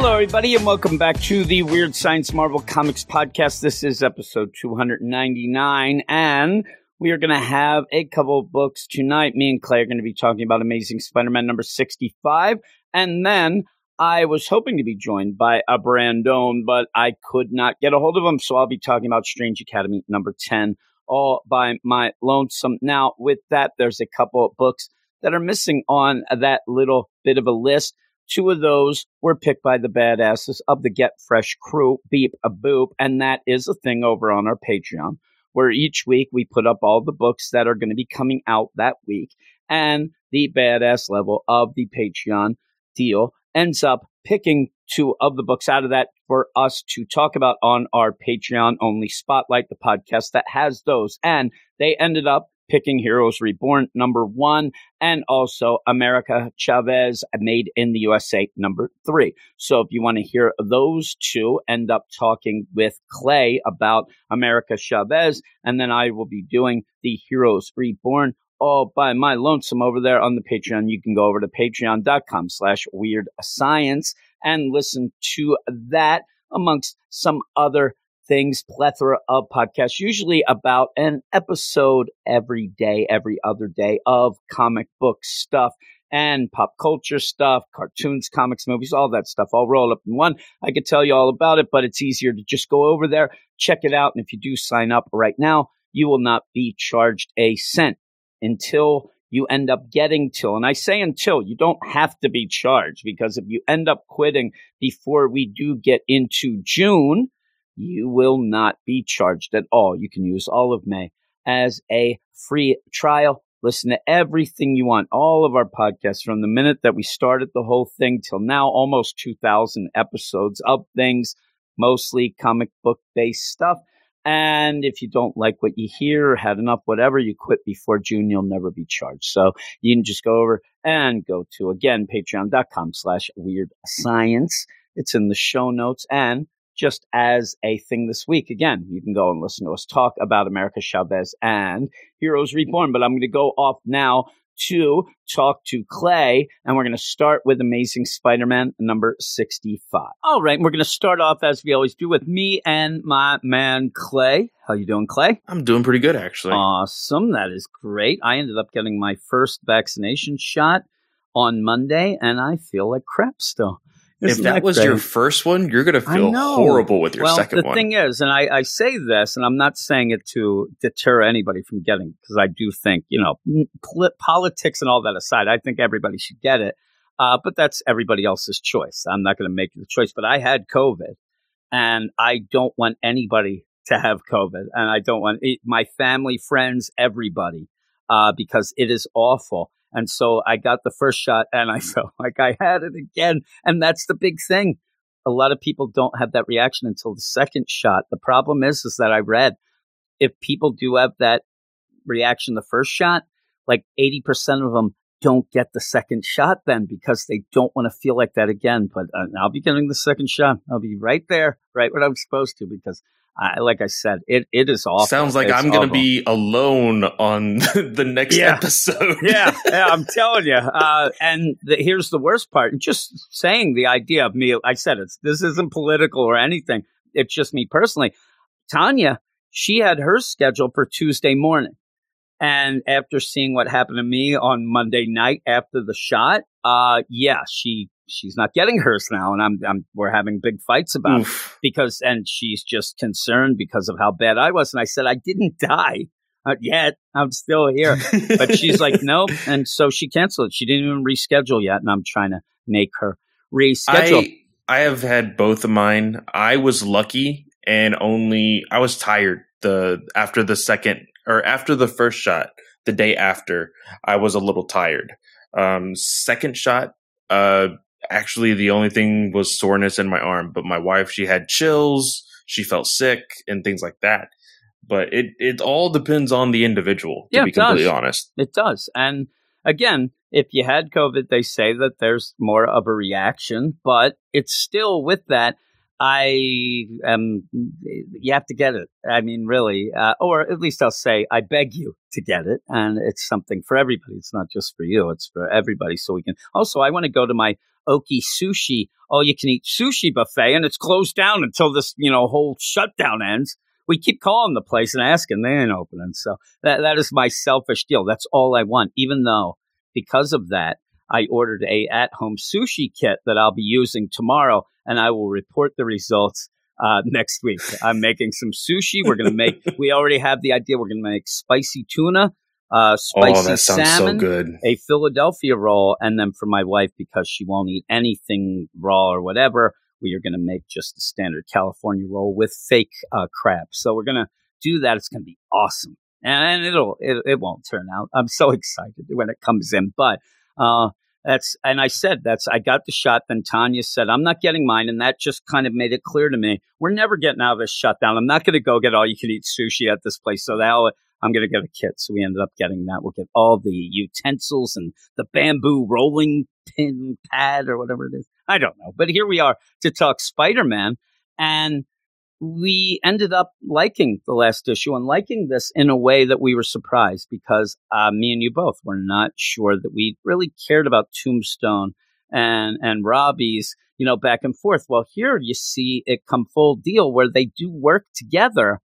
Hello, everybody, and welcome back to the Weird Science Marvel Comics podcast. This is episode 299, and we are going to have a couple of books tonight. Me and Clay are going to be talking about Amazing Spider Man number 65, and then I was hoping to be joined by a Brandon, but I could not get a hold of him, so I'll be talking about Strange Academy number 10 all by my lonesome. Now, with that, there's a couple of books that are missing on that little bit of a list. Two of those were picked by the badasses of the Get Fresh crew, Beep a Boop, and that is a thing over on our Patreon, where each week we put up all the books that are going to be coming out that week, and the badass level of the Patreon deal ends up picking two of the books out of that for us to talk about on our Patreon only spotlight, the podcast that has those. And they ended up picking Heroes Reborn number one and also America Chavez Made in the USA number three. So if you want to hear those two, end up talking with Clay about America Chavez, and then I will be doing the Heroes Reborn all by my lonesome over there on the Patreon. You can go over to patreon.com slash weird science and listen to that amongst some other things, plethora of podcasts, usually about an episode every day, every other day of comic book stuff and pop culture stuff, cartoons, comics, movies, all that stuff all roll up in one. I could tell you all about it, but it's easier to just go over there, check it out. And if you do sign up right now, you will not be charged a cent until you end up getting till. And I say until, you don't have to be charged because if you end up quitting before we do get into June, you will not be charged at all. You can use all of May as a free trial. Listen to everything you want, all of our podcasts from the minute that we started the whole thing till now, almost 2,000 episodes of things, mostly comic book based stuff. And if you don't like what you hear or had enough, whatever, you quit before June, you'll never be charged. So you can just go over and go to, again, patreon.com slash weird science. It's in the show notes. And just as a thing this week, again, you can go and listen to us talk about America Chavez and Heroes Reborn. But I'm going to go off now to talk to Clay, and we're going to start with Amazing Spider Man number 65. All right, we're going to start off as we always do with me and my man Clay. How you doing, Clay? I'm doing pretty good, actually. Awesome. That is great. I ended up getting my first vaccination shot on Monday, and I feel like crap still. If that was great? your first one, you're going to feel horrible with your well, second the one. The thing is, and I, I say this, and I'm not saying it to deter anybody from getting, because I do think, you know, politics and all that aside, I think everybody should get it. Uh, but that's everybody else's choice. I'm not going to make the choice. But I had COVID, and I don't want anybody to have COVID, and I don't want it, my family, friends, everybody, uh, because it is awful. And so I got the first shot, and I felt like I had it again, and that's the big thing a lot of people don't have that reaction until the second shot. The problem is, is that I read if people do have that reaction the first shot, like 80% of them don't get the second shot then because they don't want to feel like that again. But uh, I'll be getting the second shot. I'll be right there, right where I'm supposed to because I, like I said, it, it is awful. Sounds like It's I'm going to be alone on the next Yeah. episode. yeah, yeah, I'm telling you. Uh, and the, here's the worst part: just saying the idea of me. I said it's this isn't political or anything. It's just me personally. Tanya, she had her schedule for Tuesday morning, and after seeing what happened to me on Monday night after the shot, uh, yeah, she she's not getting hers now, and I'm, I'm we're having big fights about it because and she's just concerned because of how bad I was, and I said I didn't die. Not yet. I'm still here but she's like, nope. And so she canceled it. She didn't even reschedule yet. And I'm trying to make her reschedule. I, I have had both of mine. I was lucky and only I was tired the after the second or after the first shot, the day after, I was a little tired. Um second shot, uh actually the only thing was soreness in my arm, but my wife she had chills, she felt sick and things like that. But it it all depends on the individual. To Yeah, be it does. completely honest. It does. And again, if you had COVID, they say that there's more of a reaction, but it's still with that. I am, you have to get it. I mean, really, uh, or at least I'll say, I beg you to get it. And it's something for everybody. It's not just for you, it's for everybody. So we can also, I want to go to my Oki sushi, all you can eat sushi buffet, and it's closed down until this, you know, whole shutdown ends. We keep calling the place and asking, they ain't opening. So that, that is my selfish deal. That's all I want, even though because of that, I ordered a at-home sushi kit that I'll be using tomorrow, and I will report the results uh, next week. I'm making some sushi. We're going to make. we already have the idea. We're going to make spicy tuna, uh, spicy oh, that sounds salmon, so good. a Philadelphia roll, and then for my wife because she won't eat anything raw or whatever, we are going to make just a standard California roll with fake uh, crab. So we're going to do that. It's going to be awesome, and it'll it, it won't turn out. I'm so excited when it comes in, but uh, that's and I said that's I got the shot. Then Tanya said I'm not getting mine, and that just kind of made it clear to me we're never getting out of this shutdown. I'm not going to go get all you can eat sushi at this place. So that I'm going to get a kit. So we ended up getting that. We'll get all the utensils and the bamboo rolling pin pad or whatever it is. I don't know. But here we are to talk Spider Man. And we ended up liking the last issue and liking this in a way that we were surprised because uh, me and you both were not sure that we really cared about Tombstone and, and Robbie's, you know, back and forth. Well, here you see it come full deal where they do work together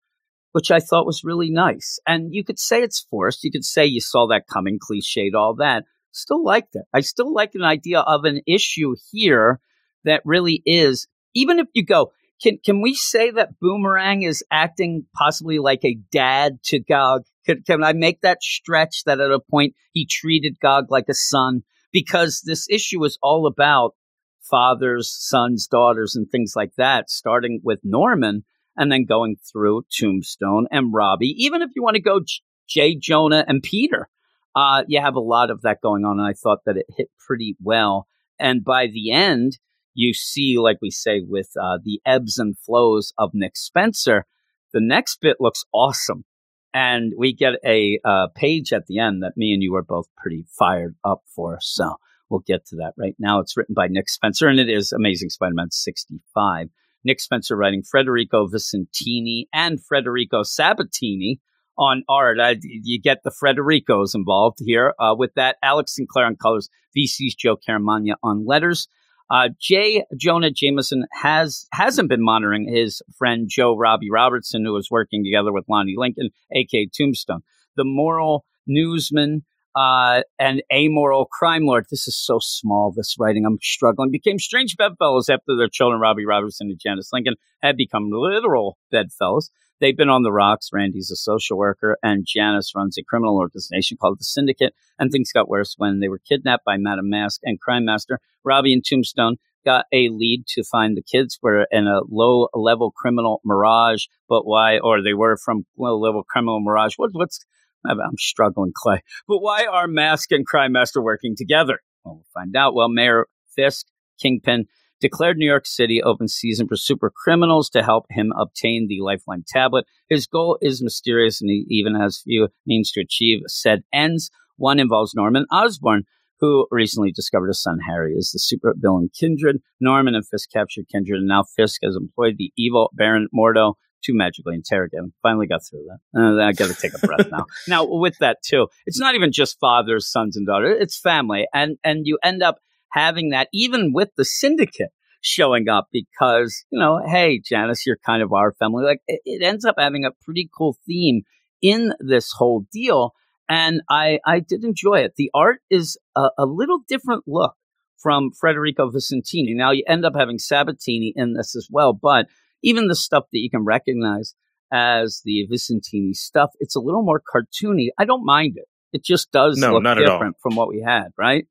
which I thought was really nice. And you could say it's forced. You could say you saw that coming, cliched, all that. Still liked it. I still like an idea of an issue here that really is, even if you go, can, can we say that Boomerang is acting possibly like a dad to Gog? Can, can I make that stretch that at a point he treated Gog like a son? Because this issue is all about fathers, sons, daughters, and things like that, starting with Norman and then going through Tombstone and Robbie. Even if you want to go J- Jay Jonah and Peter, uh, you have a lot of that going on. And I thought that it hit pretty well. And by the end, you see, like we say, with uh, the ebbs and flows of Nick Spencer, the next bit looks awesome. And we get a uh, page at the end that me and you are both pretty fired up for. So we'll get to that right now. It's written by Nick Spencer, and it is Amazing Spider Man 65. Nick Spencer writing Federico Vicentini and Federico Sabbatini on art. I, you get the Federicos involved here. Uh, with that, Alex Sinclair on colors, VC's Joe Caramagna on letters. Uh, J. Jonah Jameson has hasn't been monitoring his friend Joe Robbie Robertson, who was working together with Lonnie Lincoln, aka Tombstone. The moral newsman uh, and amoral crime lord. This is so small, this writing. I'm struggling. Became strange bedfellows after their children, Robbie Robertson and Janice Lincoln, had become literal bedfellows. They've been on the rocks. Randy's a social worker, and Janice runs a criminal organization called the Syndicate. And things got worse when they were kidnapped by Madame Masque and Crime Master. Robbie and Tombstone got a lead to find the kids were in a low level criminal mirage, but why, or they were from low level criminal mirage. What, what's I'm struggling, Clay. But why are Masque and Crime Master working together? Well, we'll find out. Well, Mayor Fisk, Kingpin, declared New York City open season for super criminals to help him obtain the Lifeline tablet. His goal is mysterious and he even has few means to achieve said ends. One involves Norman Osborn, who recently discovered his son Harry is the super villain Kindred. Norman and Fisk captured Kindred, and now Fisk has employed the evil Baron Mordo to magically interrogate him. Finally got through that. Uh, I got to take a breath now. Now, with that too, it's not even just fathers, sons, and daughters. It's family, and and you end up having that even with the syndicate showing up because you know, hey, Janice, you're kind of our family. Like it, it ends up having a pretty cool theme in this whole deal, and I I did enjoy it. The art is a, a little different look from Federico Vicentini. Now you end up having Sabbatini in this as well, but even the stuff that you can recognize as the Vicentini stuff, it's a little more cartoony. I don't mind it. It just does No, look different from what we had, right?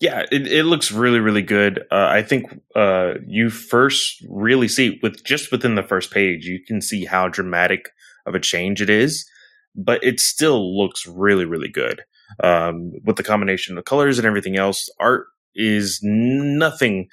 Yeah, it, it looks really, really good. Uh, I think uh, you first really see with just within the first page, you can see how dramatic of a change it is, but it still looks really, really good. Um, with the combination of colors and everything else, art is nothing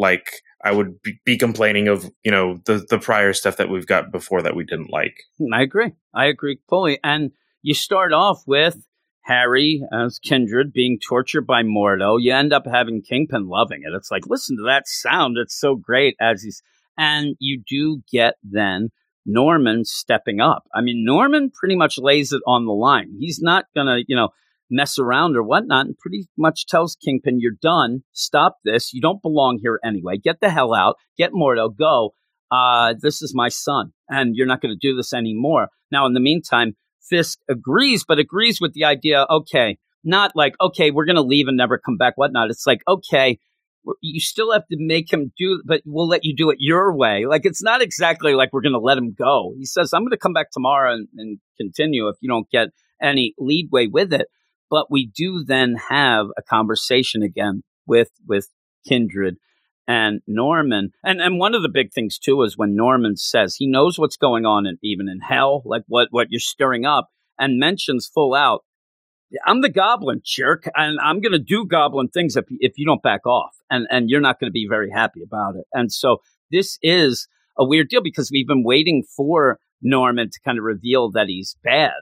like I would be, complaining of you know the the prior stuff that we've got before that we didn't like. Hmm, I agree. I agree fully. And you start off with Harry as Kindred being tortured by Mordo. You end up having Kingpin loving it. It's like, listen to that sound. It's so great as he's, and you do get then Norman stepping up. I mean, Norman pretty much lays it on the line. He's not to, you know, mess around or whatnot and pretty much tells Kingpin, you're done. Stop this. You don't belong here anyway. Get the hell out. Get Mordo. Go. Uh, this is my son and you're not going to do this anymore. Now, in the meantime, Fisk agrees, but agrees with the idea, okay, not like, okay, we're going to leave and never come back, whatnot. It's like, okay, you still have to make him do, but we'll let you do it your way. Like, it's not exactly like we're going to let him go. He says, I'm going to come back tomorrow and, and continue if you don't get any leadway with it. But we do then have a conversation again with, with Kindred and Norman. And and one of the big things too is when Norman says he knows what's going on in, even in hell, like what what you're stirring up, and mentions full out, I'm the goblin jerk, and I'm going to do goblin things if if you don't back off, and and you're not going to be very happy about it. And so this is a weird deal because we've been waiting for Norman to kind of reveal that he's bad.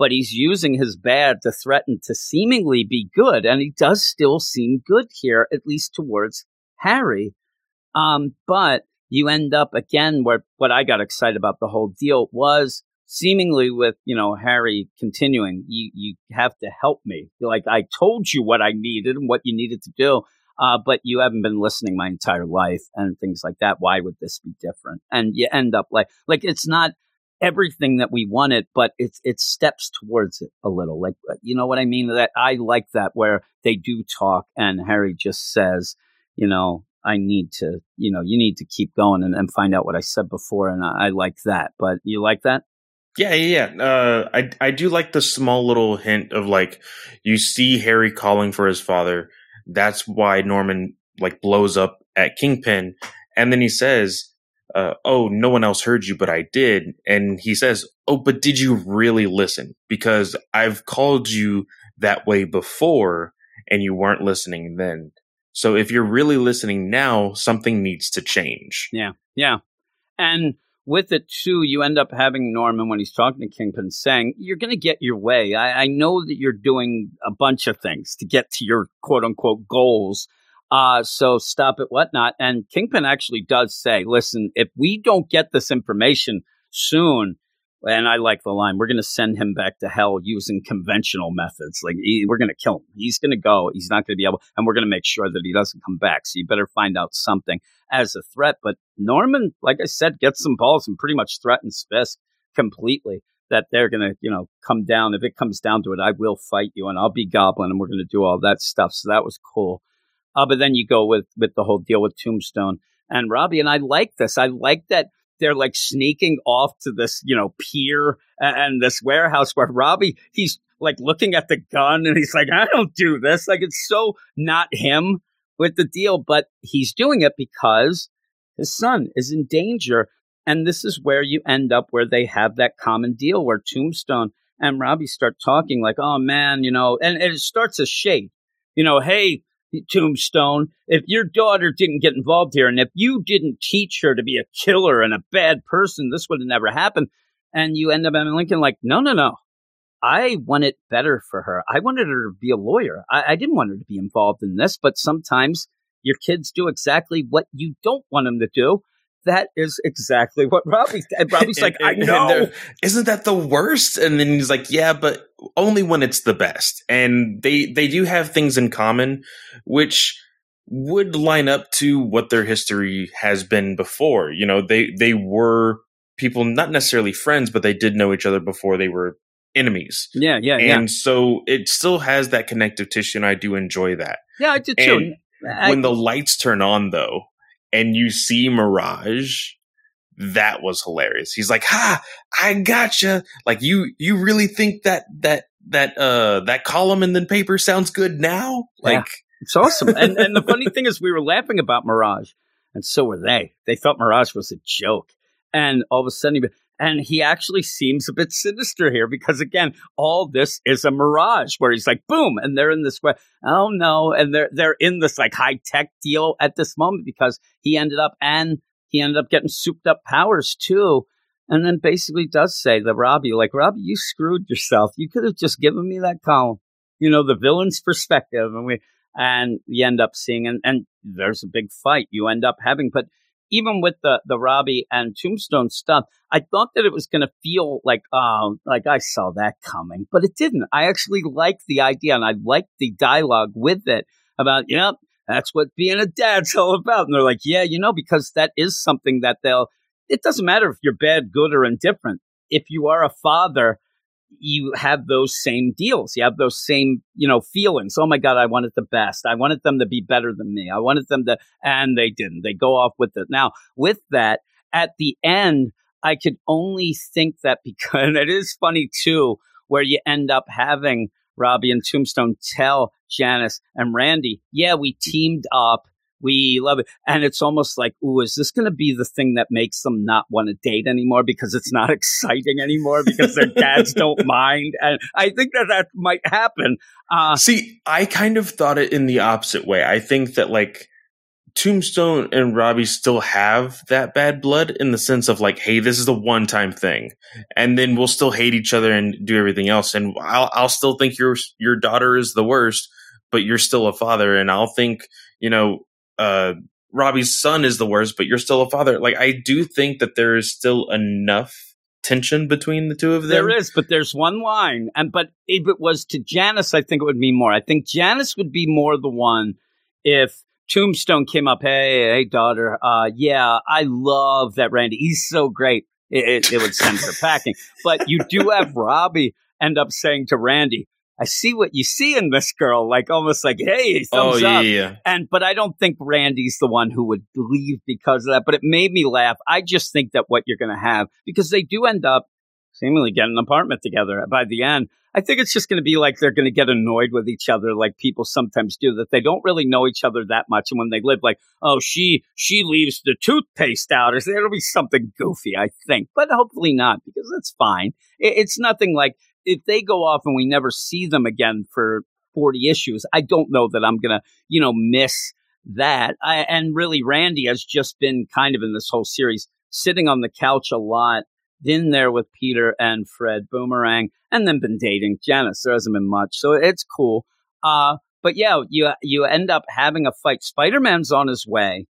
But he's using his bad to threaten to seemingly be good. And he does still seem good here, at least towards Harry. Um, but you end up again where what I got excited about the whole deal was seemingly with you know Harry continuing. You you have to help me. Like I told you what I needed and what you needed to do. Uh, but you haven't been listening my entire life and things like that. Why would this be different? And you end up like like it's not everything that we wanted, but it's it steps towards it a little. Like you know what I mean? That I like that where they do talk and Harry just says, you know, I need to, you know, you need to keep going and, and find out what I said before. And I, I like that. But you like that? Yeah, yeah, yeah. Uh, I I do like the small little hint of like you see Harry calling for his father. That's why Norman like blows up at Kingpin, and then he says, uh, "Oh, no one else heard you, but I did." And he says, "Oh, but did you really listen? Because I've called you that way before, and you weren't listening then." So if you're really listening now, something needs to change. Yeah. Yeah. And with it too, you end up having Norman when he's talking to Kingpin saying, You're gonna get your way. I, I know that you're doing a bunch of things to get to your quote unquote goals. Uh, so stop it, whatnot. And Kingpin actually does say, listen, if we don't get this information soon, and I like the line. We're going to send him back to hell using conventional methods. Like he, we're going to kill him. He's going to go. He's not going to be able, and we're going to make sure that he doesn't come back. So you better find out something as a threat. But Norman, like I said, gets some balls and pretty much threatens Fisk completely that they're going to, you know, come down. If it comes down to it, I will fight you and I'll be Goblin and we're going to do all that stuff. So that was cool. Uh, but then you go with with the whole deal with Tombstone and Robbie, and I like this. I like that they're like sneaking off to this, you know, pier and this warehouse where Robbie, he's like looking at the gun and he's like, I don't do this. Like it's so not him with the deal, but he's doing it because his son is in danger. And this is where you end up where they have that common deal where Tombstone and Robbie start talking like, oh man, you know, and, and it starts a shade, you know, hey, Tombstone, if your daughter didn't get involved here and if you didn't teach her to be a killer and a bad person, this would have never happened. And you end up in Lincoln like, no, no, no. I want it better for her. I wanted her to be a lawyer. I, I didn't want her to be involved in this, but sometimes your kids do exactly what you don't want them to do that is exactly what Robbie. And Robbie's like, I know. Isn't that the worst? And then he's like, Yeah, but only when it's the best. And they they do have things in common, which would line up to what their history has been before. You know, they they were people not necessarily friends, but they did know each other before they were enemies. Yeah, yeah, and yeah. so it still has that connective tissue, and I do enjoy that. Yeah, I did too. And when the lights turn on, though, and you see Mirage, that was hilarious. He's like, "Ha, I gotcha." Like you, you really think that that that uh that column in the paper sounds good now? Like yeah, it's awesome. and and the funny thing is, we were laughing about Mirage, and so were they. They thought Mirage was a joke, and all of a sudden, And he actually seems a bit sinister here because again, all this is a mirage where he's like, boom, and they're in this way. Oh no, and they're they're in this like high tech deal at this moment because he ended up and he ended up getting souped up powers too. And then basically does say the Robbie, like, Robbie, you screwed yourself. You could have just given me that column. You know, the villain's perspective. And we and you end up seeing and, and there's a big fight you end up having. But even with the the Robbie and Tombstone stuff, I thought that it was going to feel like, oh, like I saw that coming, but it didn't. I actually liked the idea, and I liked the dialogue with it about, yep, that's what being a dad's all about. And they're like, yeah, you know, because that is something that they'll. It doesn't matter if you're bad, good, or indifferent. If you are a father, you have those same deals. You have those same, you know, feelings. Oh my God, I wanted the best. I wanted them to be better than me. I wanted them to, and they didn't. They go off with it. Now, with that, at the end, I could only think that because it is funny too, where you end up having Robbie and Tombstone tell Janice and Randy, yeah, we teamed up we love it. And it's almost like, ooh, is this going to be the thing that makes them not want to date anymore because it's not exciting anymore because their dads don't mind? And I think that that might happen. Uh, See, I kind of thought it in the opposite way. I think that like Tombstone and Robbie still have that bad blood in the sense of like, hey, this is a one time thing, and then we'll still hate each other and do everything else, and I'll I'll still think your your daughter is the worst, but you're still a father, and I'll think you know uh, Robbie's son is the worst, but you're still a father. Like I do think that there is still enough tension between the two of them. There is, but there's one line, and but if it was to Janice, I think it would be more. I think Janice would be more the one if Tombstone came up. Hey, hey, daughter. Uh, yeah, I love that Randy. He's so great. It, it, it would send her packing. But you do have Robbie end up saying to Randy, I see what you see in this girl, like almost like, hey, oh, thumbs oh, yeah, up. yeah. And but I don't think Randy's the one who would leave because of that. But it made me laugh. I just think that what you're going to have because they do end up seemingly getting an apartment together by the end. I think it's just going to be like they're going to get annoyed with each other, like people sometimes do. That they don't really know each other that much, and when they live, like, oh, she she leaves the toothpaste out, or it'll be something goofy, I think, but hopefully not because that's fine. It, it's nothing like if they go off and we never see them again for 40 issues, I don't know that I'm going to, you know, miss that. I, and really, Randy has just been kind of in this whole series sitting on the couch a lot, been there with Peter and Fred Boomerang, and then been dating Janice. There hasn't been much. So it's cool. Uh, but yeah, you, you end up having a fight. Spider Man's on his way.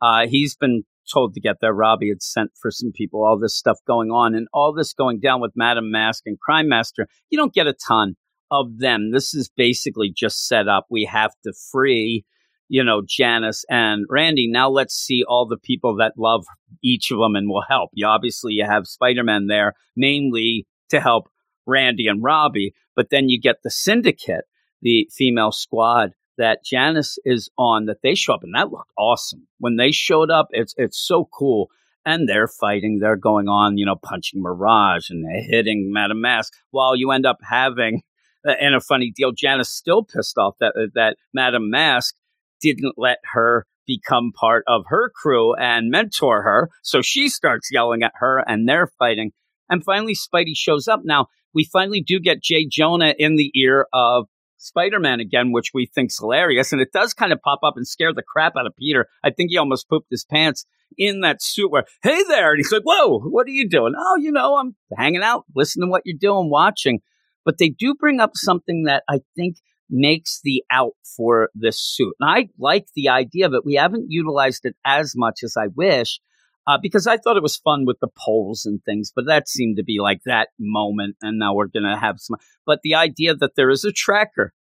Uh, he's been told to get there. Robbie had sent for some people, all this stuff going on, and all this going down with Madame Masque and Crime Master. You don't get a ton of them. This is basically just set up. We have to free, you know, Janice and Randy. Now let's see all the people that love each of them and will help. You obviously you have Spider Man there mainly to help Randy and Robbie, but then you get the syndicate, the female squad that Janice is on that they show up and that looked awesome. When they showed up, it's it's so cool. And they're fighting, they're going on, you know, punching Mirage and hitting Madame Masque while you end up having uh, in a funny deal, Janice still pissed off that uh, that Madame Masque didn't let her become part of her crew and mentor her. So she starts yelling at her and they're fighting. And finally Spidey shows up. Now, we finally do get J. Jonah in the ear of Spider Man again, which we think's hilarious. And it does kind of pop up and scare the crap out of Peter. I think he almost pooped his pants in that suit where, hey there. And he's like, whoa, what are you doing? Oh, you know, I'm hanging out, listening to what you're doing, watching. But they do bring up something that I think makes the out for this suit. And I like the idea of it. We haven't utilized it as much as I wish. Uh, because I thought it was fun with the poles and things, but that seemed to be like that moment. And now we're going to have some. But the idea that there is a tracker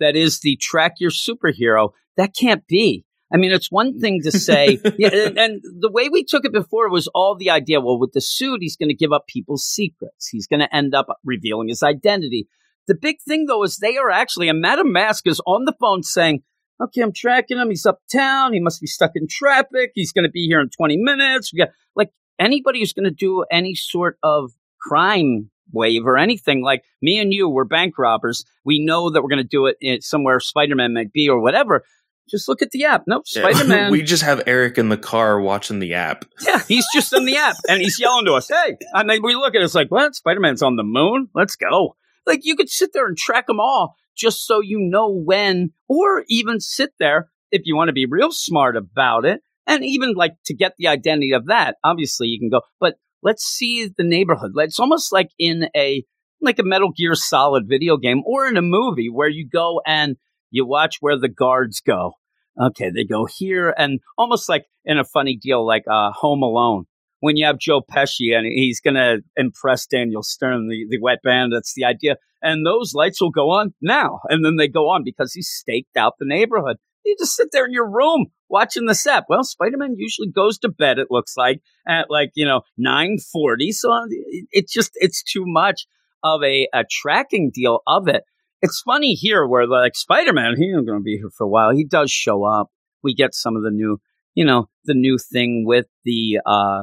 that is the track your superhero, that can't be. I mean, it's one thing to say, yeah, and, and, the way we took it before was all the idea. Well, with the suit, he's going to give up people's secrets. He's going to end up revealing his identity. The big thing, though, is they are actually, and Madame Masque is on the phone saying, okay, I'm tracking him. He's uptown. He must be stuck in traffic. He's going to be here in 20 minutes. We got like anybody who's going to do any sort of crime wave or anything like me and you, we're bank robbers. We know that we're going to do it eh, somewhere Spider Man might be or whatever. Just look at the app. Nope, Spider Man. we just have Eric in the car watching the app. yeah, he's just in the app and he's yelling to us, "Hey!" And then we look at it, it's like, "What? Spider Man's on the moon? Let's go!" Like you could sit there and track them all just so you know when, or even sit there if you want to be real smart about it, and even like to get the identity of that. Obviously, you can go, but let's see the neighborhood. It's almost like in a like a Metal Gear Solid video game or in a movie where you go and you watch where the guards go. Okay, they go here, and almost like in a funny deal, like uh, Home Alone, when you have Joe Pesci and he's going to impress Daniel Stern, the, the wet bandits, the idea, and those lights will go on now, and then they go on because he staked out the neighborhood. You just sit there in your room watching the set. Well, Spider Man usually goes to bed. It looks like at like you know nine forty. So it- it's just it's too much of a, a tracking deal of it. It's funny here where like Spider Man, he's going to be here for a while. He does show up. We get some of the new, you know, the new thing with the uh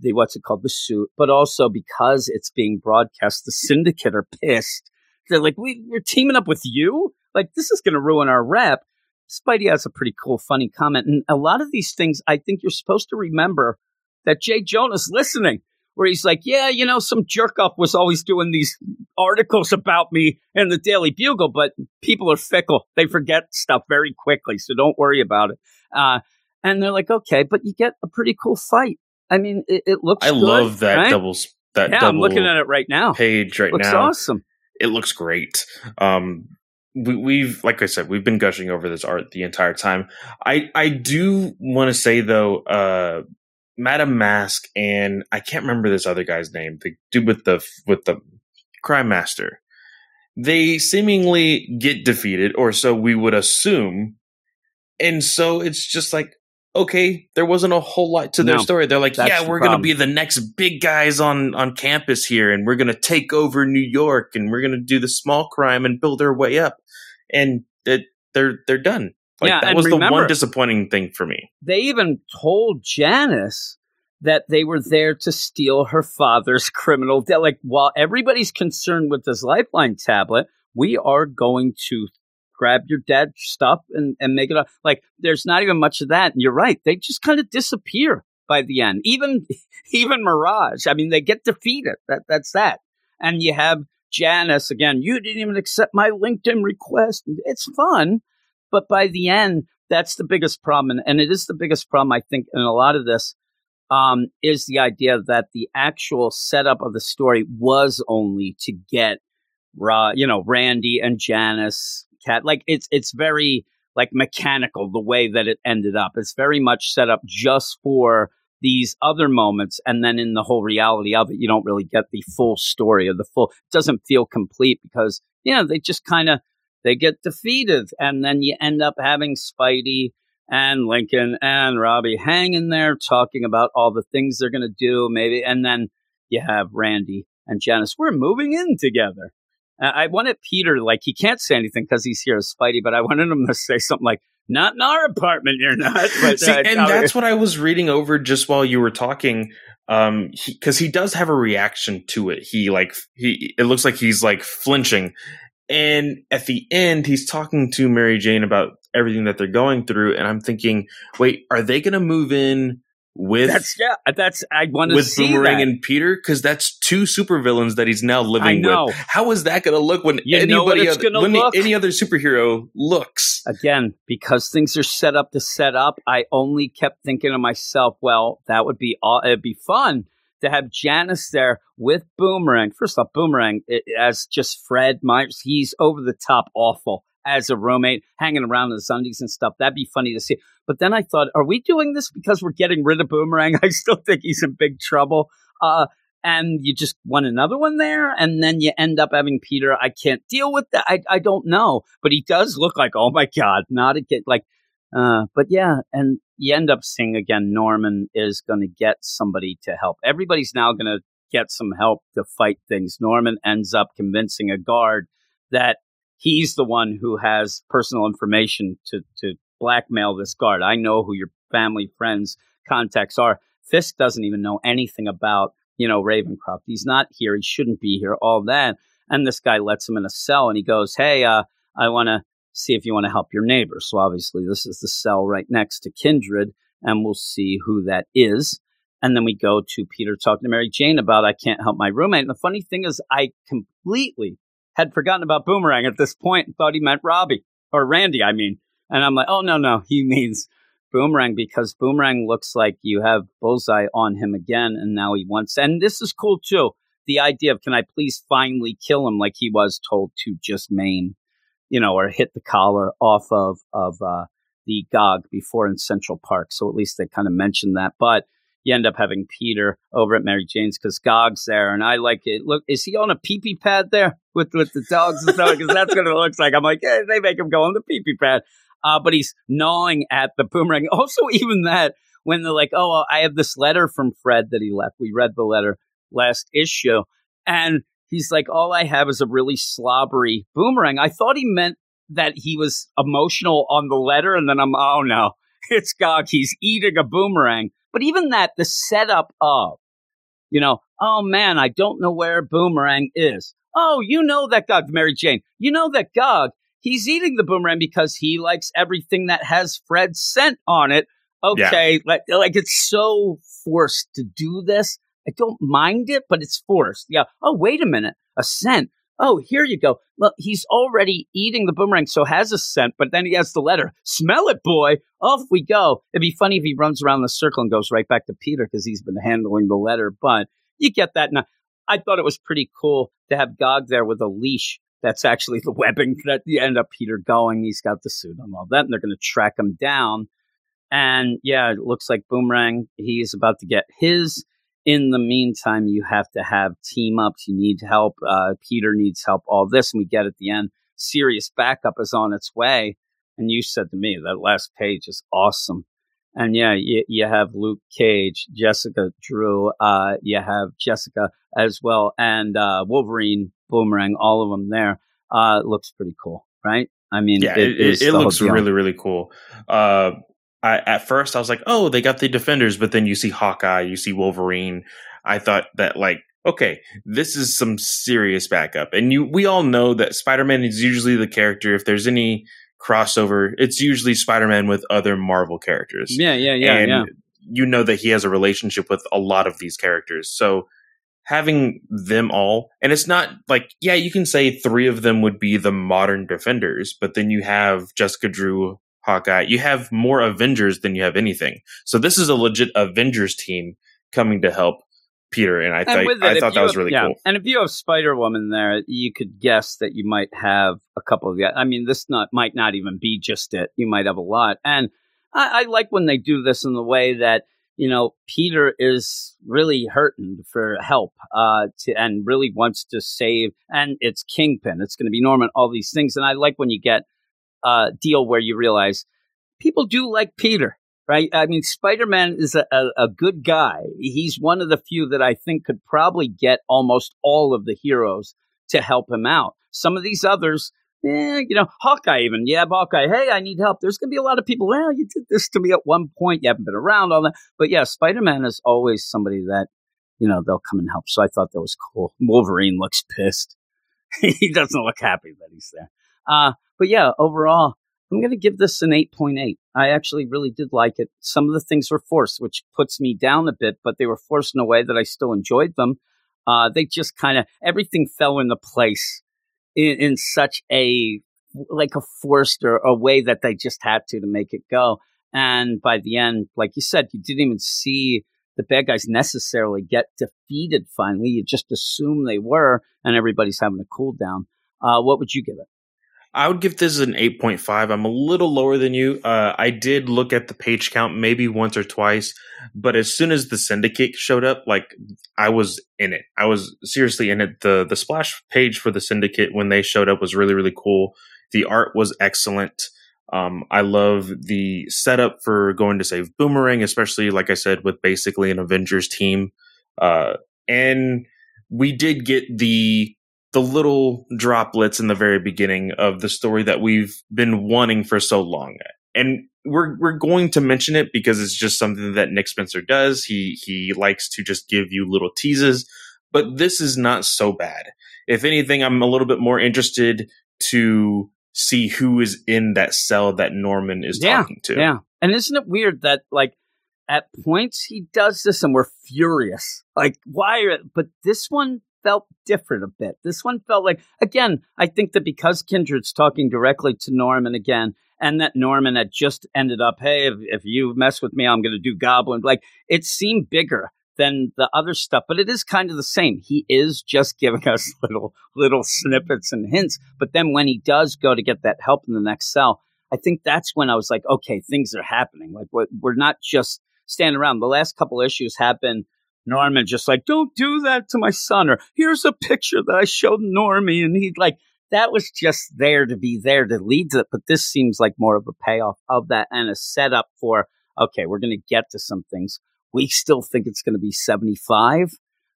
the what's it called, the suit, but also because it's being broadcast, the syndicate are pissed. They're like, we, we're teaming up with you. Like this is going to ruin our rep. Spidey has a pretty cool, funny comment, and a lot of these things, I think you're supposed to remember that J. Jonah's listening where he's like, yeah, you know, some jerk up was always doing these articles about me in the Daily Bugle, but people are fickle. They forget stuff very quickly. So don't worry about it. Uh, and they're like, okay, but you get a pretty cool fight. I mean, it, it looks I good, love that right? double that Yeah, double I'm looking at it right now. page right looks now. awesome. It looks great. Um, we, we've like I said, we've been gushing over this art the entire time. I I do want to say though, uh, Madame Masque and I can't remember this other guy's name, the dude with the with the crime master. They seemingly get defeated, or so we would assume. And so it's just like, okay, there wasn't a whole lot to their No, story. They're like, yeah, we're going to be the next big guys on on campus here, and we're going to take over New York, and we're going to do the small crime and build our way up. And that they're they're done. Like, Yeah, that was the one disappointing thing for me. They even told Janice that they were there to steal her father's criminal debt. Like, while everybody's concerned with this Lifeline tablet, we are going to grab your dad's stuff and, and make it up. Like, there's not even much of that. And you're right. They just kind of disappear by the end. Even, even Mirage. I mean, they get defeated. That, that's that. And you have Janice again. You didn't even accept my LinkedIn request. It's fun. But by the end, that's the biggest problem. And, and it is the biggest problem, I think, in a lot of this um, is the idea that the actual setup of the story was only to get, Ra, you know, Randy and Janice, Cat. Like it's it's very like mechanical the way that it ended up. It's very much set up just for these other moments, and then in the whole reality of it, you don't really get the full story or the full. It doesn't feel complete because you know they just kind of they get defeated, and then you end up having Spidey and Lincoln and Robbie hanging there talking about all the things they're going to do, maybe. And then you have Randy and Janice. We're moving in together. Uh, I wanted Peter, like, he can't say anything because he's here as Spidey, but I wanted him to say something like, not in our apartment, you're not. But, See, uh, and that's what I was reading over just while you were talking. Um, because he, does have a reaction to it. He like he. It looks like he's like flinching, and at the end, he's talking to Mary Jane about everything that they're going through. And I'm thinking, wait, are they going to move in with that's, yeah, that's, I want to with Boomerang that. and Peter? Because that's two supervillains that he's now living with. How is that going to look when You anybody other, when look? any other superhero looks? Again, because things are set up to set up, I only kept thinking to myself, well, that would be all. it'd be fun to have Janice there with Boomerang. First off, Boomerang as just Fred Myers, he's over the top awful as a roommate, hanging around in his undies and stuff. That'd be funny to see. But then I thought, are we doing this because we're getting rid of Boomerang? I still think he's in big trouble. Uh, and you just want another one there, and then you end up having Peter. I can't deal with that. I I don't know, but he does look like oh my god, not again. Like, uh, but yeah, and you end up seeing again. Norman is going to get somebody to help. Everybody's now going to get some help to fight things. Norman ends up convincing a guard that he's the one who has personal information to to blackmail this guard. I know who your family, friends, contacts are. Fisk doesn't even know anything about you know, Ravencroft. He's not here. He shouldn't be here. All that. And this guy lets him in a cell and he goes, Hey, uh, I want to see if you want to help your neighbor. So obviously, this is the cell right next to Kindred, and we'll see who that is. And then we go to Peter talking to Mary Jane about I can't help my roommate. And the funny thing is, I completely had forgotten about Boomerang at this point and thought he meant Robbie or Randy, I mean. And I'm like, oh, no, no, he means Boomerang because Boomerang looks like you have Bullseye on him again. And now he wants, and this is cool too. The idea of can I please finally kill him like he was told to just maim, you know, or hit the collar off of, of, uh, the Gog before in Central Park. So at least they kind of mentioned that. But you end up having Peter over at Mary Jane's because Gog's there, and I like it. Look, is he on a pee pee pad there with with the dogs and stuff? Because that's what it looks like. I'm like, yeah, they make him go on the pee pee pad, uh, but he's gnawing at the boomerang. Also, even that when they're like, oh, I have this letter from Fred that he left. We read the letter last issue, and he's like, all I have is a really slobbery boomerang. I thought he meant that he was emotional on the letter, and then I'm, oh no, it's Gog. He's eating a boomerang. But even that, the setup of, you know, oh man, I don't know where Boomerang is. Oh, you know that Gog, Mary Jane. You know that Gog, he's eating the boomerang because he likes everything that has Fred's scent on it. Okay, yeah. like, like it's so forced to do this. I don't mind it, but it's forced. Yeah. Oh, wait a minute. A scent oh, here you go. Well, he's already eating the boomerang, so has a scent, but then he has the letter. Smell it, boy. Off we go. It'd be funny if he runs around the circle and goes right back to Peter because he's been handling the letter, but you get that. Now, I thought it was pretty cool to have Gog there with a leash. That's actually the webbing that you end up Peter going. He's got the suit and all that, and they're going to track him down. And yeah, it looks like Boomerang, he's about to get his in the meantime, you have to have team ups. You need help. Uh, Peter needs help. All this, and we get at the end. Serious backup is on its way. And you said to me that last page is awesome. And yeah, you, you have Luke Cage, Jessica Drew, uh, you have Jessica as well, and uh, Wolverine, Boomerang, all of them there. Uh, looks pretty cool, right? I mean, yeah, it, it, it looks really, really cool. Uh, I, at first I was like, oh, they got the defenders, but then you see Hawkeye, you see Wolverine. I thought that like, okay, this is some serious backup. And you, we all know that Spider-Man is usually the character. If there's any crossover, it's usually Spider-Man with other Marvel characters. Yeah, yeah, yeah, and yeah. You know that he has a relationship with a lot of these characters. So having them all, and it's not like, yeah, you can say three of them would be the modern defenders, but then you have Jessica Drew, Hawkeye, you have more Avengers than you have anything. So this is a legit Avengers team coming to help Peter, and I, th- it, I thought that was really yeah. cool. And if you have Spider Woman there, you could guess that you might have a couple of. I mean, this not might not even be just it. You might have a lot, and I, I like when they do this in the way that you know Peter is really hurting for help, uh, to and really wants to save. And it's Kingpin. It's going to be Norman. All these things, and I like when you get uh, deal where you realize people do like Peter, right? I mean, Spider Man is a, a, a, good guy. He's one of the few that I think could probably get almost all of the heroes to help him out. Some of these others, eh, you know, Hawkeye even. Yeah, Hawkeye, hey, I need help. There's going to be a lot of people, well, you did this to me at one point. You haven't been around, all that. But yeah, Spider Man is always somebody that, you know, they'll come and help. So I thought that was cool. Wolverine looks pissed. he doesn't look happy that he's there. Uh, but yeah, overall, I'm going to give this an 8.8. I actually really did like it. Some of the things were forced, which puts me down a bit, but they were forced in a way that I still enjoyed them. Uh, they just kind of, everything fell into place in, in, such a, like a forced or a way that they just had to to make it go. And by the end, like you said, you didn't even see the bad guys necessarily get defeated finally. You just assume they were, and everybody's having a cool down. Uh, what would you give it? I would give this an 8.5. I'm a little lower than you. Uh, I did look at the page count maybe once or twice, but as soon as the syndicate showed up, like I was in it. I was seriously in it. The the splash page for the syndicate when they showed up was really really cool. The art was excellent. Um, I love the setup for going to save Boomerang, especially like I said with basically an Avengers team. Uh, and we did get the the little droplets in the very beginning of the story that we've been wanting for so long. And we're we're going to mention it because it's just something that Nick Spencer does. He he likes to just give you little teases, but this is not so bad. If anything, I'm a little bit more interested to see who is in that cell that Norman is Yeah, talking to. Yeah. And isn't it weird that like at points he does this and we're furious. Like why are, but this one felt different a bit. This one felt like again, I think that because Kindred's talking directly to Norman again and that Norman had just ended up, hey, if, if you mess with me, I'm going to do Goblin. Like it seemed bigger than the other stuff, but it is kind of the same. He is just giving us little little snippets and hints, but then when he does go to get that help in the next cell, I think that's when I was like, okay, things are happening. Like we're, we're not just standing around. The last couple issues have been Norman just like, don't do that to my son, or here's a picture that I showed Normie, and he'd like that was just there to be there to lead to it. But this seems like more of a payoff of that and a setup for okay, we're going to get to some things. We still think it's going to be 75,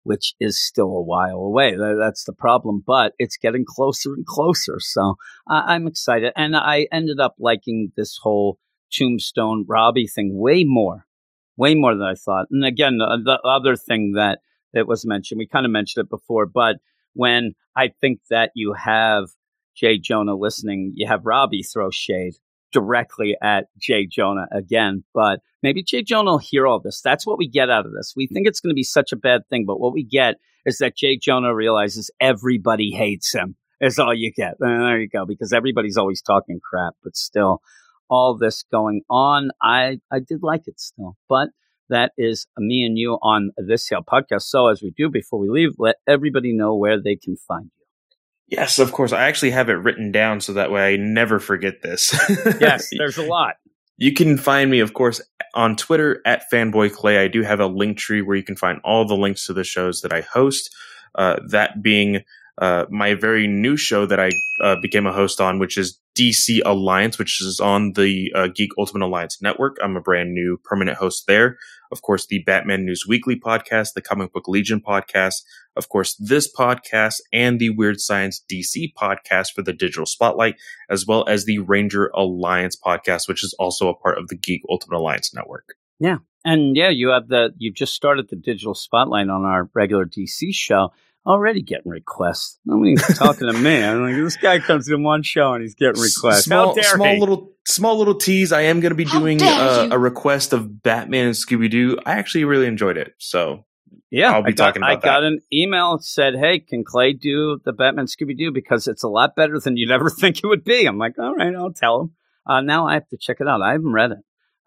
which is still a while away. That's the problem, but it's getting closer and closer. So I'm excited. And I ended up liking this whole Tombstone Robbie thing way more, way more than I thought. And again, the, the other thing that, that was mentioned, we kind of mentioned it before, but when I think that you have Jay Jonah listening, you have Robbie throw shade directly at Jay Jonah again. But maybe Jay Jonah will hear all this. That's what we get out of this. We think it's going to be such a bad thing, but what we get is that Jay Jonah realizes everybody hates him. Is all you get. And there you go, because everybody's always talking crap, but still, all this going on, I I did like it still, but. That is me and you on this Hill podcast. So, as we do before we leave, let everybody know where they can find you. Yes, of course. I actually have it written down so that way I never forget this. Yes, there's a lot. You can find me, of course, on Twitter at Fanboy Clay. I do have a link tree where you can find all the links to the shows that I host. Uh, that being uh, my very new show that I uh, became a host on, which is DC Alliance, which is on the uh, Geek Ultimate Alliance Network. I'm a brand new permanent host there. Of course, the Batman News Weekly podcast, the Comic Book Legion podcast, of course, this podcast and the Weird Science DC podcast for the Digital Spotlight, as well as the Ranger Alliance podcast, which is also a part of the Geek Ultimate Alliance Network. Yeah. And yeah, you have the you've just started the digital spotlight on our regular DC show. Already getting requests. Nobody's talking to me. I'm like, this guy comes in one show and he's getting requests. Small, How dare small he? little, small little tease. I am going to be How doing uh, a request of Batman and Scooby Doo. I actually really enjoyed it. So yeah, I'll be I got, talking about it. I got an email that said, "Hey, can Clay do the Batman Scooby Doo because it's a lot better than you'd ever think it would be." I'm like, "All right, I'll tell him." Uh, now I have to check it out. I haven't read it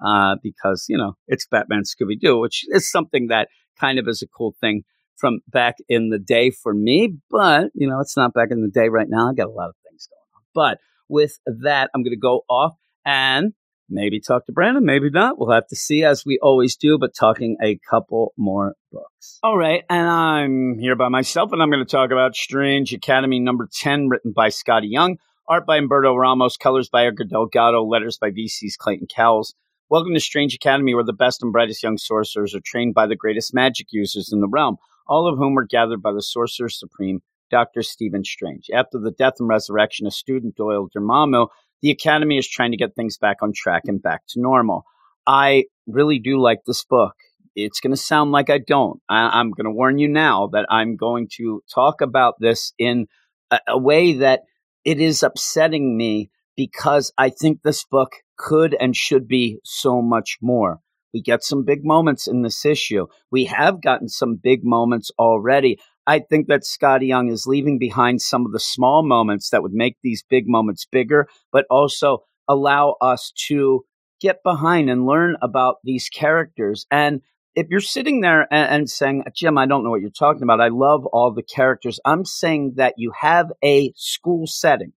uh, because you know it's Batman Scooby Doo, which is something that kind of is a cool thing from back in the day for me. But you know, it's not back in the day right now. I got a lot of things going on. But with that, I'm going to go off and maybe talk to Brandon, maybe not. We'll have to see as we always do, but talking a couple more books. All right. And I'm here by myself and I'm going to talk about Strange Academy number 10, written by Skottie Young, art by Humberto Ramos, colors by Edgar Delgado, letters by VC's Clayton Cowles. Welcome to Strange Academy, where the best and brightest young sorcerers are trained by the greatest magic users in the realm, all of whom were gathered by the Sorcerer Supreme, Dr. Stephen Strange. After the death and resurrection of student Doyle Dormammu, the Academy is trying to get things back on track and back to normal. I really do like this book. It's going to sound like I don't. I, I'm going to warn you now that I'm going to talk about this in a, a way that it is upsetting me because I think this book could and should be so much more. We get some big moments in this issue. We have gotten some big moments already. I think that Skottie Young is leaving behind some of the small moments that would make these big moments bigger, but also allow us to get behind and learn about these characters. And if you're sitting there and, and saying, Jim, I don't know what you're talking about. I love all the characters. I'm saying that you have a school setting.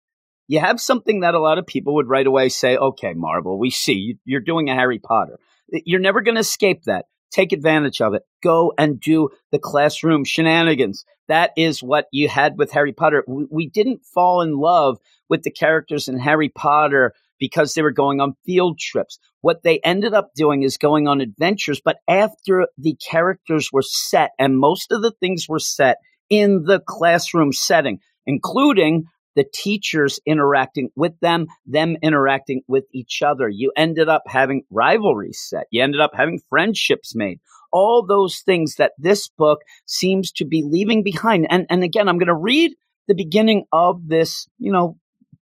You have something that a lot of people would right away say, okay, Marvel, we see you're doing a Harry Potter. You're never going to escape that. Take advantage of it. Go and do the classroom shenanigans. That is what you had with Harry Potter. We, we didn't fall in love with the characters in Harry Potter because they were going on field trips. What they ended up doing is going on adventures, but after the characters were set, and most of the things were set in the classroom setting, including the teachers interacting with them, them interacting with each other. You ended up having rivalries set. You ended up having friendships made. All those things that this book seems to be leaving behind. And, and again, I'm going to read the beginning of this, you know,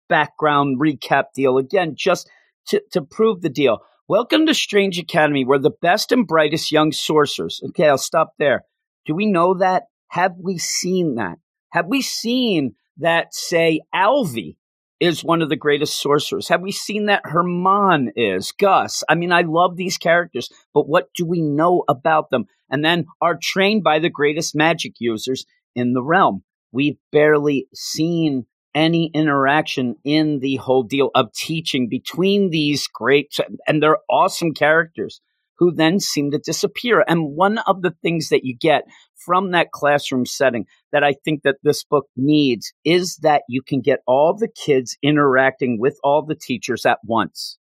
background recap deal again, just to, to prove the deal. Welcome to Strange Academy, where the best and brightest young sorcerers. Okay, I'll stop there. Do we know that? Have we seen that? Have we seen that, say, Alvi is one of the greatest sorcerers? Have we seen that Herman is? Gus? I mean, I love these characters, but what do we know about them? And then are trained by the greatest magic users in the realm. We've barely seen any interaction in the whole deal of teaching between these great and they're awesome characters who then seem to disappear. And one of the things that you get from that classroom setting that I think that this book needs is that you can get all the kids interacting with all the teachers at once.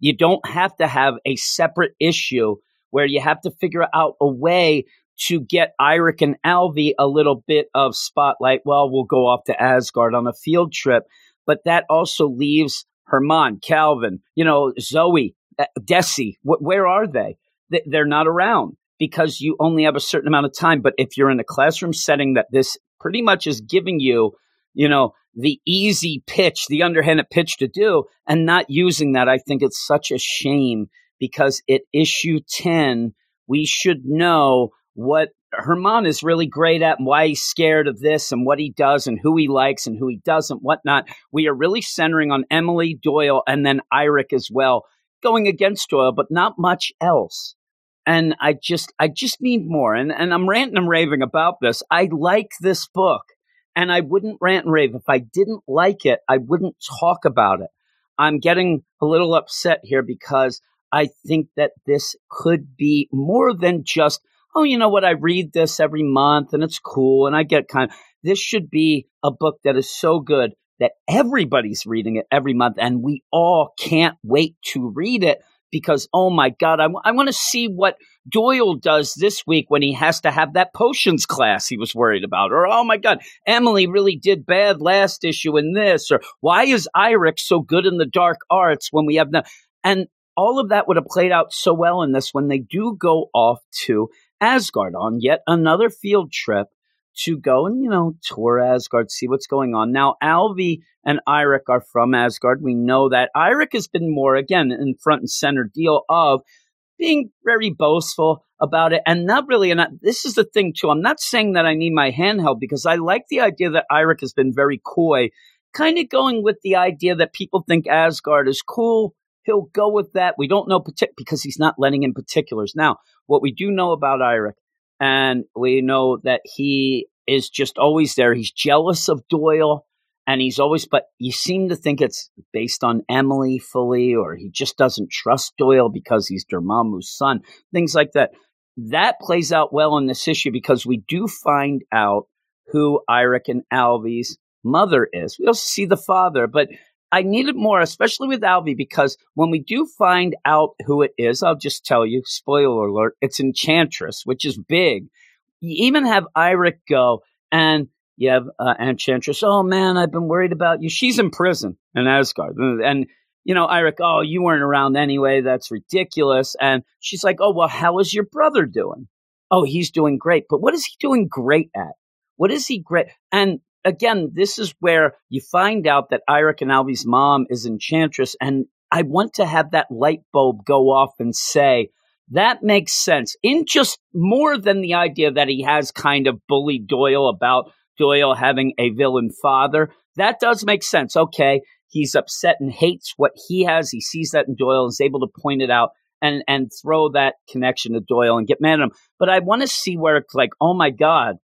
You don't have to have a separate issue where you have to figure out a way to get Iric and Alvi a little bit of spotlight. Well, we'll go off to Asgard on a field trip, but that also leaves Herman, Calvin, you know, Zoe, uh, Desi. Wh- where are they? They're not around because you only have a certain amount of time. But if you're in a classroom setting that this pretty much is giving you, you know, the easy pitch, the underhanded pitch to do, and not using that, I think it's such a shame because at issue 10, we should know what Herman is really great at and why he's scared of this and what he does and who he likes and who he doesn't, whatnot. We are really centering on Emily Doyle and then Iric as well, going against Doyle, but not much else. And I just I just need more. And and I'm ranting and raving about this. I like this book. And I wouldn't rant and rave. If I didn't like it, I wouldn't talk about it. I'm getting a little upset here because I think that this could be more than just oh, you know what, I read this every month and it's cool and I get kind of, this should be a book that is so good that everybody's reading it every month and we all can't wait to read it because, oh my God, I, w- I want to see what Doyle does this week when he has to have that potions class he was worried about. Or, oh my God, Emily really did bad last issue in this. Or, why is Iric so good in the dark arts when we have no. And all of that would have played out so well in this when they do go off to Asgard on yet another field trip to go and, you know, tour Asgard, see what's going on. Now, Alvi and Iric are from Asgard. We know that. Iric has been more, again, in front and center deal of being very boastful about it and not really. And I, this is the thing, too. I'm not saying that I need my handheld because I like the idea that Iric has been very coy, kind of going with the idea that people think Asgard is cool he'll go with that. We don't know partic- because he's not letting in particulars. Now, what we do know about Iric, and we know that he is just always there. He's jealous of Doyle, and he's always, but you seem to think it's based on Emily fully, or he just doesn't trust Doyle because he's Dormammu's son, things like that. That plays out well in this issue because we do find out who Iric and Alvi's mother is. We also see the father, but I needed more, especially with Alvi, because when we do find out who it is, I'll just tell you, spoiler alert, it's Enchantress, which is big. You even have Iric go, and you have uh, Enchantress, oh man, I've been worried about you. She's in prison in Asgard. And, you know, Iric, oh, you weren't around anyway. That's ridiculous. And she's like, oh, well, how is your brother doing? Oh, he's doing great. But what is he doing great at? What is he great? And again, this is where you find out that Iric and Alvi's mom is Enchantress. And I want to have that light bulb go off and say, that makes sense. In just more than the idea that he has kind of bullied Doyle about Doyle having a villain father. That does make sense. Okay. He's upset and hates what he has. He sees that in Doyle and is able to point it out and, and throw that connection to Doyle and get mad at him. But I want to see where it's like, oh my God,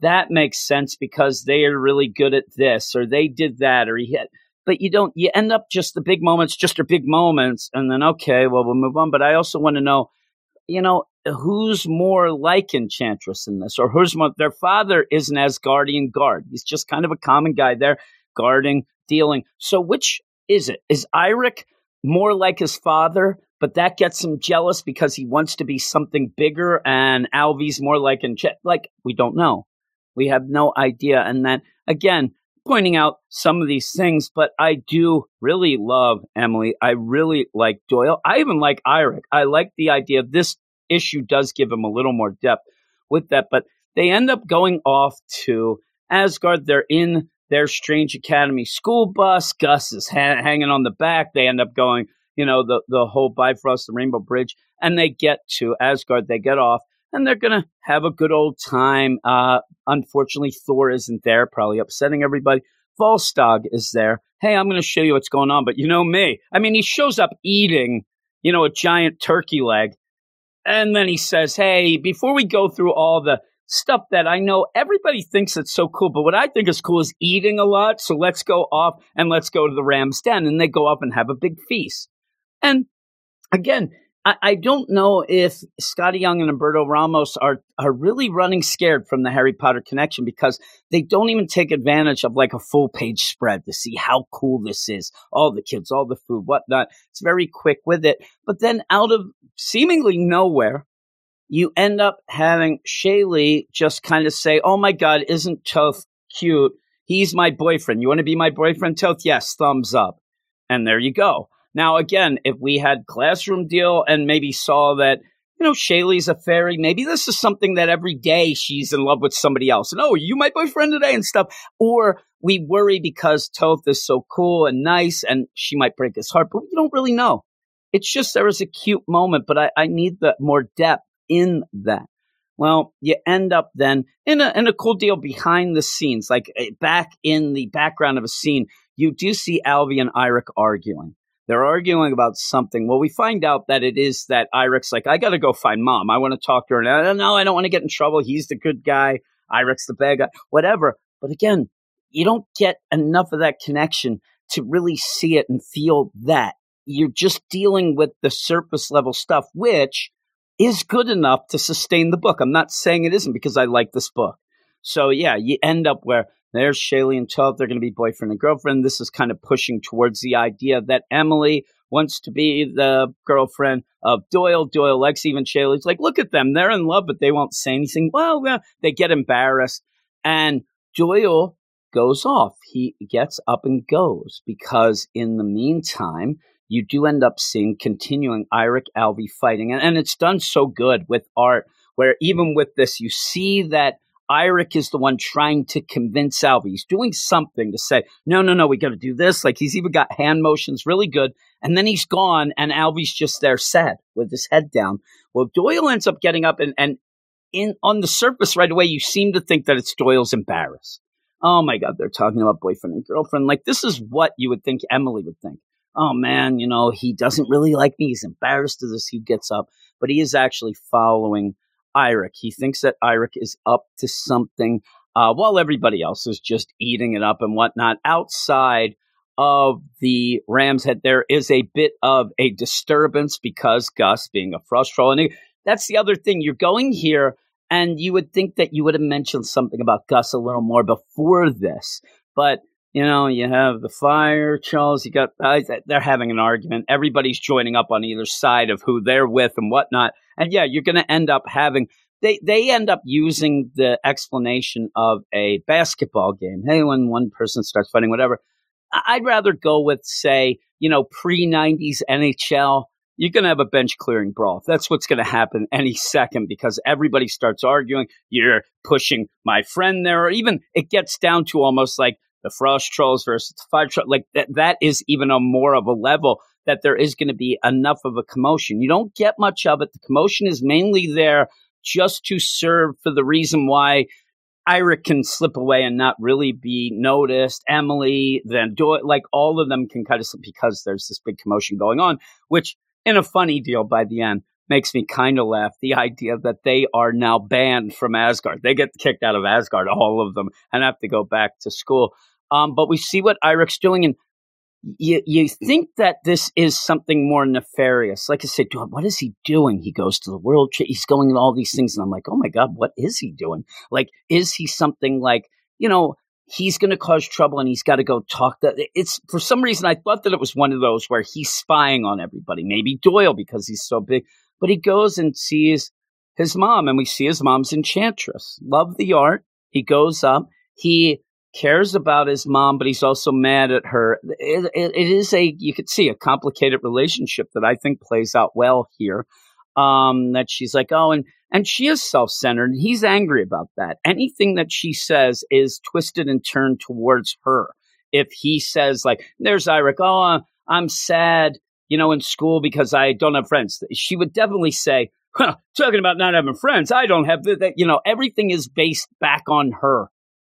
that makes sense because they are really good at this or they did that or he had but you don't you end up just the big moments just are big moments and then okay well we'll move on but i also want to know you know who's more like enchantress in this or who's more their father isn't as guardian guard he's just kind of a common guy there guarding dealing so which is it? Is Iric more like his father but that gets him jealous because he wants to be something bigger and Alvi's more like Enchant- like we don't know we have no idea. And then again, pointing out some of these things, but I do really love Emily. I really like Doyle. I even like Iric. I like the idea this issue does give him a little more depth with that, but they end up going off to Asgard. They're in their Strange Academy school bus. Gus is ha- hanging on the back. They end up going, you know, the, the whole Bifrost, the Rainbow Bridge, and they get to Asgard. They get off, and they're going to have a good old time. Uh, unfortunately, Thor isn't there, probably upsetting everybody. Volstagg is there. Hey, I'm going to show you what's going on. But you know me. I mean, he shows up eating, you know, a giant turkey leg. And then he says, Hey, before we go through all the stuff that I know everybody thinks it's so cool, but what I think is cool is eating a lot. So let's go off and let's go to the Ram's Den. And they go up and have a big feast. And again, I, don't know if Skottie Young and Humberto Ramos are are really running scared from the Harry Potter connection because they don't even take advantage of like a full page spread to see how cool this is. All the kids, all the food, whatnot. It's very quick with it. But then out of seemingly nowhere, you end up having Shaylee just kind of say, Oh my God, isn't Toth cute? He's my boyfriend. You want to be my boyfriend, Toth? Yes, thumbs up. And there you go. Now, again, if we had classroom deal and maybe saw that, you know, Shaylee's a fairy, maybe this is something that every day she's in love with somebody else. And oh, you my boyfriend today and stuff. Or we worry because Toth is so cool and nice and she might break his heart, but we don't really know. It's just there was a cute moment, but I, I need the more depth in that. Well, you end up then in a in a cool deal behind the scenes, like eh, back in the background of a scene, you do see Alvi and Iric arguing. They're arguing about something. Well, we find out that it is that Iric's like, I got to go find mom. I want to talk to her. And no, I don't want to get in trouble. He's the good guy. Iric's the bad guy. Whatever. But again, you don't get enough of that connection to really see it and feel that. You're just dealing with the surface level stuff, which is good enough to sustain the book. I'm not saying it isn't because I like this book. So yeah, you end up where there's Shaylee and Toth. They're going to be boyfriend and girlfriend. This is kind of pushing towards the idea that Emily wants to be the girlfriend of Doyle. Doyle likes even Shaylee's like, look at them. They're in love, but they won't say anything. Well, they get embarrassed. And Doyle goes off. He gets up and goes because in the meantime, you do end up seeing continuing Iric Alvi fighting. And, and it's done so good with art where even with this, you see that Iric is the one trying to convince Alvi. He's doing something to say, no, no, no, we got to do this. Like he's even got hand motions really good. And then he's gone and Alvi's just there sad with his head down. Well, Doyle ends up getting up and, and in on the surface right away, you seem to think that it's Doyle's embarrassed. Oh my God, they're talking about boyfriend and girlfriend. Like this is what you would think Emily would think oh man, you know, he doesn't really like me. He's embarrassed of this. He gets up, but he is actually following Iric. He thinks that Iric is up to something uh, while everybody else is just eating it up and whatnot. Outside of the Ram's Head, there is a bit of a disturbance because Gus being a frost troll. And that's the other thing. You're going here, and you would think that you would have mentioned something about Gus a little more before this. But you know, you have the fire, Charles. You got uh, they're having an argument. Everybody's joining up on either side of who they're with and whatnot. And yeah, you're going to end up having they they end up using the explanation of a basketball game. Hey, when one person starts fighting, whatever. I'd rather go with say, you know, pre '90s NHL. You're going to have a bench clearing brawl. That's what's going to happen any second because everybody starts arguing. You're pushing my friend there, or even it gets down to almost like the frost trolls versus the fire trolls. Like that, that is even a more of a level that there is going to be enough of a commotion. You don't get much of it. The commotion is mainly there just to serve for the reason why Iric can slip away and not really be noticed. Emily, then do it like all of them can kind of slip because there's this big commotion going on, which in a funny deal by the end makes me kind of laugh. The idea that they are now banned from Asgard. They get kicked out of Asgard, all of them, and have to go back to school. Um, but we see what Iric's doing, and you you think that this is something more nefarious. Like I said, what is he doing? He goes to the world. He's going to all these things, and I'm like, oh my god, what is he doing? Like, is he something like you know? He's going to cause trouble, and he's got to go talk. That it's for some reason I thought that it was one of those where he's spying on everybody. Maybe Doyle because he's so big, but he goes and sees his mom, and we see his mom's enchantress. Love the art. He goes up. He cares about his mom, but he's also mad at her. It, it, it is a, you could see a complicated relationship that I think plays out well here. Um, that she's like, oh, and And she is self centered, and he's angry about that. Anything that she says is twisted and turned towards her. If he says, like, there's Iric, oh, I'm sad, you know, in school because I don't have friends, she would definitely say, huh, talking about not having friends, I don't have that. You know, everything is based back on her.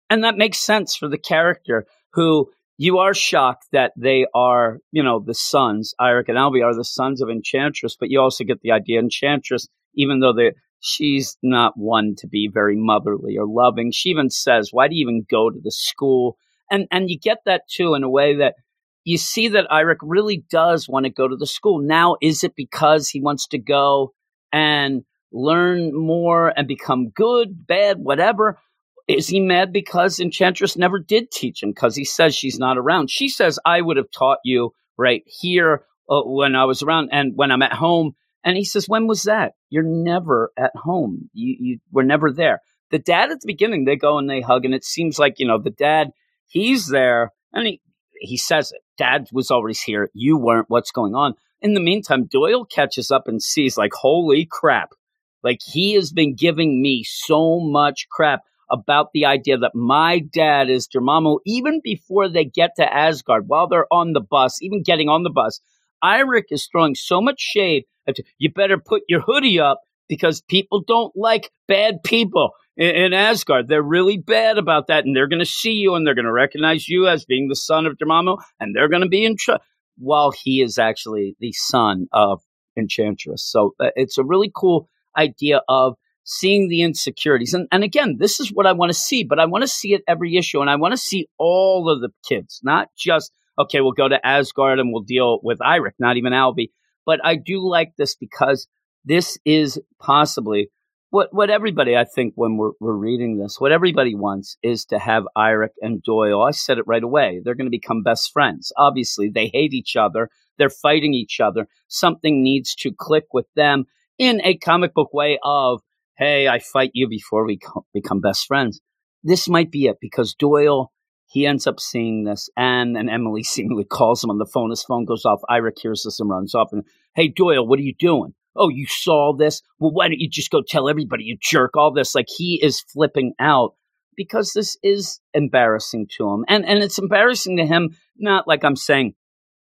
And that makes sense for the character who you are shocked that they are, you know, the sons, Iric and Alvi are the sons of Enchantress, but you also get the idea Enchantress, even though they she's not one to be very motherly or loving. She even says, Why do you even go to the school? And and you get that too in a way that you see that Iric really does want to go to the school. Now, is it because he wants to go and learn more and become good, bad, whatever? Is he mad because Enchantress never did teach him because he says she's not around? She says, I would have taught you right here uh, when I was around and when I'm at home. And he says, When was that? You're never at home. You, you were never there. The dad at the beginning, they go and they hug, and it seems like, you know, the dad, he's there and he, he says it. Dad was always here. You weren't. What's going on? In the meantime, Doyle catches up and sees, like, holy crap. Like, he has been giving me so much crap about the idea that my dad is Dormammu even before they get to Asgard, while they're on the bus, even getting on the bus. Iric is throwing so much shade you better put your hoodie up because people don't like bad people in, in Asgard. They're really bad about that, and they're going to see you and they're going to recognize you as being the son of Dormammu, and they're going to be in trouble. While he is actually the son of Enchantress, so uh, it's a really cool idea of seeing the insecurities. And, and again, this is what I want to see, but I want to see it every issue. And I want to see all of the kids, not just, okay, we'll go to Asgard and we'll deal with Iric, not even Alvi. But I do like this because this is possibly what, what everybody, I think, when we're, we're reading this, what everybody wants is to have Iric and Doyle. I said it right away. They're going to become best friends. Obviously, they hate each other. They're fighting each other. Something needs to click with them in a comic book way of hey, I fight you before we co- become best friends. This might be it because Doyle, he ends up seeing this, and and Emily seemingly calls him on the phone. His phone goes off. Iric hears this and runs off. And hey, Doyle, what are you doing? Oh, you saw this? Well, why don't you just go tell everybody, you jerk? All this, like he is flipping out because this is embarrassing to him, and and it's embarrassing to him. Not like I'm saying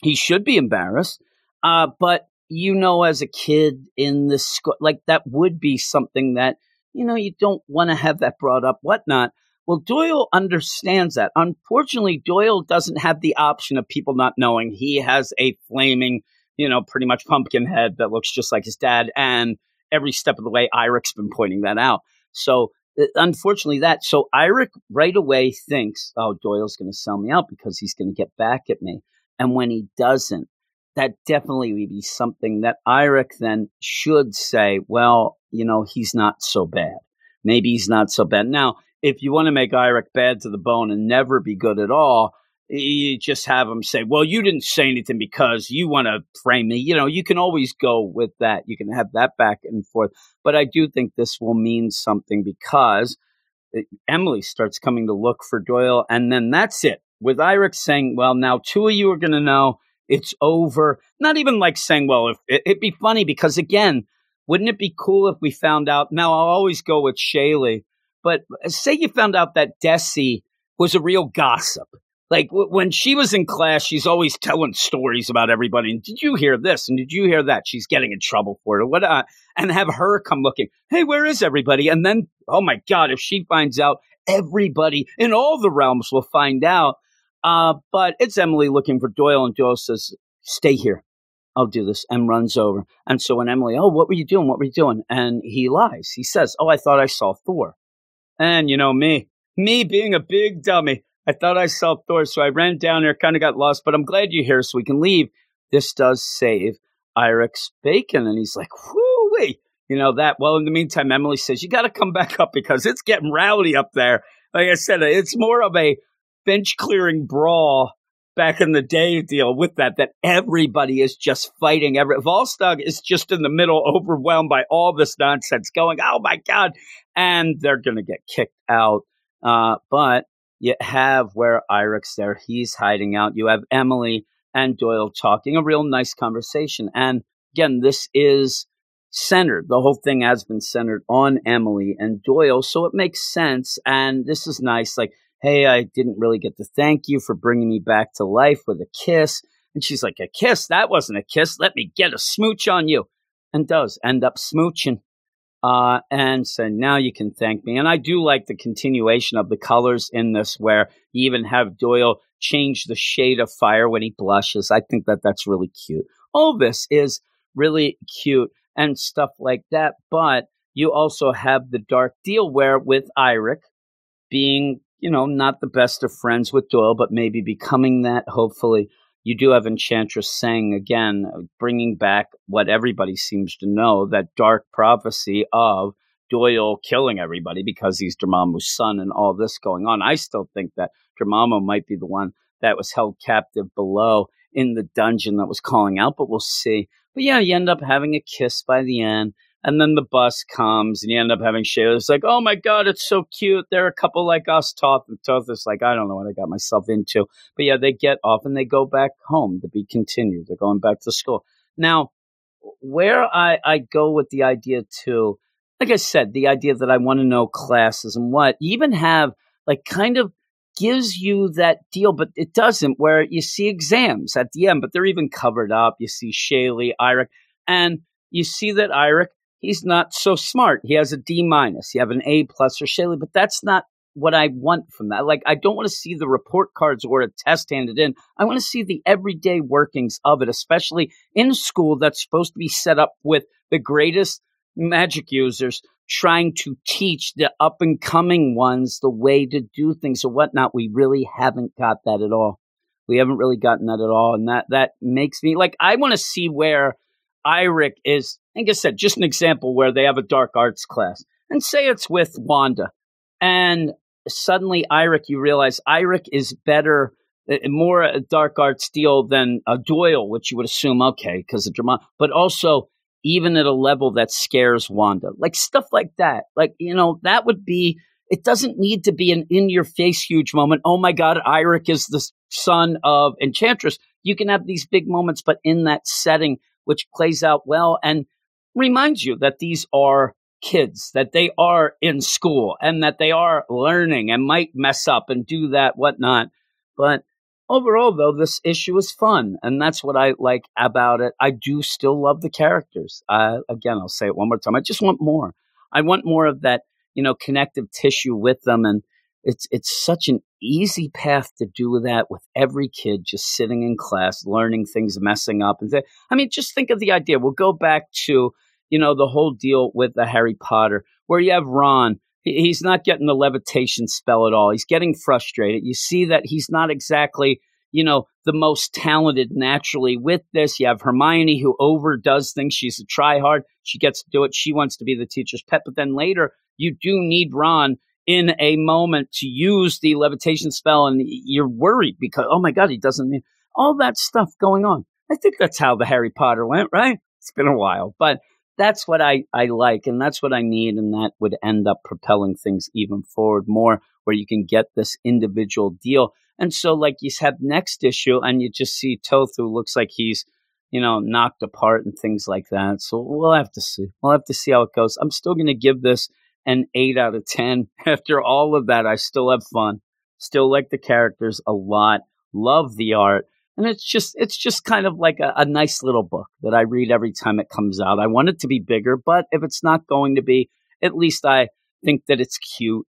he should be embarrassed, uh, but you know, as a kid in the school, like that would be something that, you know, you don't want to have that brought up, whatnot. Well, Doyle understands that. Unfortunately, Doyle doesn't have the option of people not knowing he has a flaming, you know, pretty much pumpkin head that looks just like his dad. And every step of the way, Iric's been pointing that out. So, uh, unfortunately, that. So, Iric right away thinks, oh, Doyle's going to sell me out because he's going to get back at me. And when he doesn't, that definitely would be something that Iric then should say, well, you know, he's not so bad. Maybe he's not so bad. Now, if you want to make Iric bad to the bone and never be good at all, you just have him say, well, you didn't say anything because you want to frame me. You know, you can always go with that. You can have that back and forth. But I do think this will mean something because uh, Emily starts coming to look for Doyle. And then that's it. With Iric saying, well, now two of you are going to know it's over. Not even like saying, well, if it, would be funny because again, wouldn't it be cool if we found out? Now I'll always go with Shaylee, but say you found out that Desi was a real gossip. Like w- when she was in class, she's always telling stories about everybody. And did you hear this? And did you hear that? She's getting in trouble for it. What? Uh, and have her come looking. Hey, where is everybody? And then, oh my God, if she finds out, everybody in all the realms will find out. Uh, but it's Emily looking for Doyle, and Doyle says, Stay here. I'll do this, and runs over. And so when Emily, oh, what were you doing? What were you doing? And he lies. He says, oh, I thought I saw Thor. And you know me, me being a big dummy, I thought I saw Thor, so I ran down there, kind of got lost, but I'm glad you're here so we can leave. This does save Iric's bacon. And he's like, whoo wait. You know that. Well, in the meantime, Emily says, you got to come back up because it's getting rowdy up there. Like I said, it's more of a bench clearing brawl back in the day deal with that, that everybody is just fighting. Every Volstagg is just in the middle, overwhelmed by all this nonsense going, oh my God. And they're going to get kicked out. Uh, but you have where Iric's there. He's hiding out. You have Emily and Doyle talking, a real nice conversation. And again, this is centered. The whole thing has been centered on Emily and Doyle, so it makes sense. And this is nice. Like, hey, I didn't really get to thank you for bringing me back to life with a kiss. And she's like, a kiss? That wasn't a kiss. Let me get a smooch on you. And does end up smooching. Uh, and so now you can thank me. And I do like the continuation of the colors in this, where you even have Doyle change the shade of fire when he blushes. I think that that's really cute. All this is really cute and stuff like that. But you also have the dark deal where with Iric being, you know, not the best of friends with Doyle, but maybe becoming that, hopefully. You do have Enchantress saying again, uh, bringing back what everybody seems to know that dark prophecy of Doyle killing everybody because he's Dormammu's son and all this going on. I still think that Dormammu might be the one that was held captive below in the dungeon that was calling out, but we'll see. But yeah, you end up having a kiss by the end. And then the bus comes and you end up having Shayla. It's like, oh my God, it's so cute. They're a couple like us, Toth. And is like, I don't know what I got myself into. But yeah, they get off and they go back home to be continued. They're going back to school. Now, where I, I go with the idea too, like I said, the idea that I want to know classes and what, you even have like kind of gives you that deal, but it doesn't, where you see exams at the end, but they're even covered up. You see Shaylee, Iric, and you see that Iric, he's not so smart. He has a D minus. You have an A plus or Shaylee, but that's not what I want from that. Like, I don't want to see the report cards or a test handed in. I want to see the everyday workings of it, especially in school that's supposed to be set up with the greatest magic users trying to teach the up and coming ones the way to do things or whatnot. We really haven't got that at all. We haven't really gotten that at all. And that, that makes me like, I want to see where Iric is, like I said, just an example where they have a dark arts class and say it's with Wanda and suddenly Iric, you realize Iric is better, uh, more a dark arts deal than a Doyle, which you would assume, okay, because of drama, but also even at a level that scares Wanda. Like stuff like that. Like, you know, that would be, it doesn't need to be an in your face huge moment. Oh my God, Iric is the son of Enchantress. You can have these big moments, but in that setting, which plays out well and reminds you that these are kids, that they are in school and that they are learning and might mess up and do that, whatnot. But overall, though, this issue is fun, and that's what I like about it. I do still love the characters. Uh, again, I'll say it one more time. I just want more. I want more of that, you know, connective tissue with them, and it's it's such an easy path to do that with every kid just sitting in class, learning things, messing up, and th- I mean, just think of the idea. We'll go back to you know the whole deal with the Harry Potter, where you have Ron he's not getting the levitation spell at all. He's getting frustrated. You see that he's not exactly, you know, the most talented naturally with this. You have Hermione who overdoes things. She's a try hard. She gets to do it. She wants to be the teacher's pet. But then later, you do need Ron in a moment to use the levitation spell, and you're worried because, oh my God, he doesn't need all that stuff going on. I think that's how the Harry Potter went, right? It's been a while, but that's what I, I like and that's what I need. And that would end up propelling things even forward more where you can get this individual deal. And so like you have next issue and you just see Tothu looks like he's, you know, knocked apart and things like that. So we'll have to see. We'll have to see how it goes. I'm still going to give this an eight out of 10. After all of that, I still have fun. Still like the characters a lot. Love the art and it's just it's just kind of like a, a, nice little book that I read every time it comes out. I want it to be bigger, but if it's not going to be, at least I think that it's cute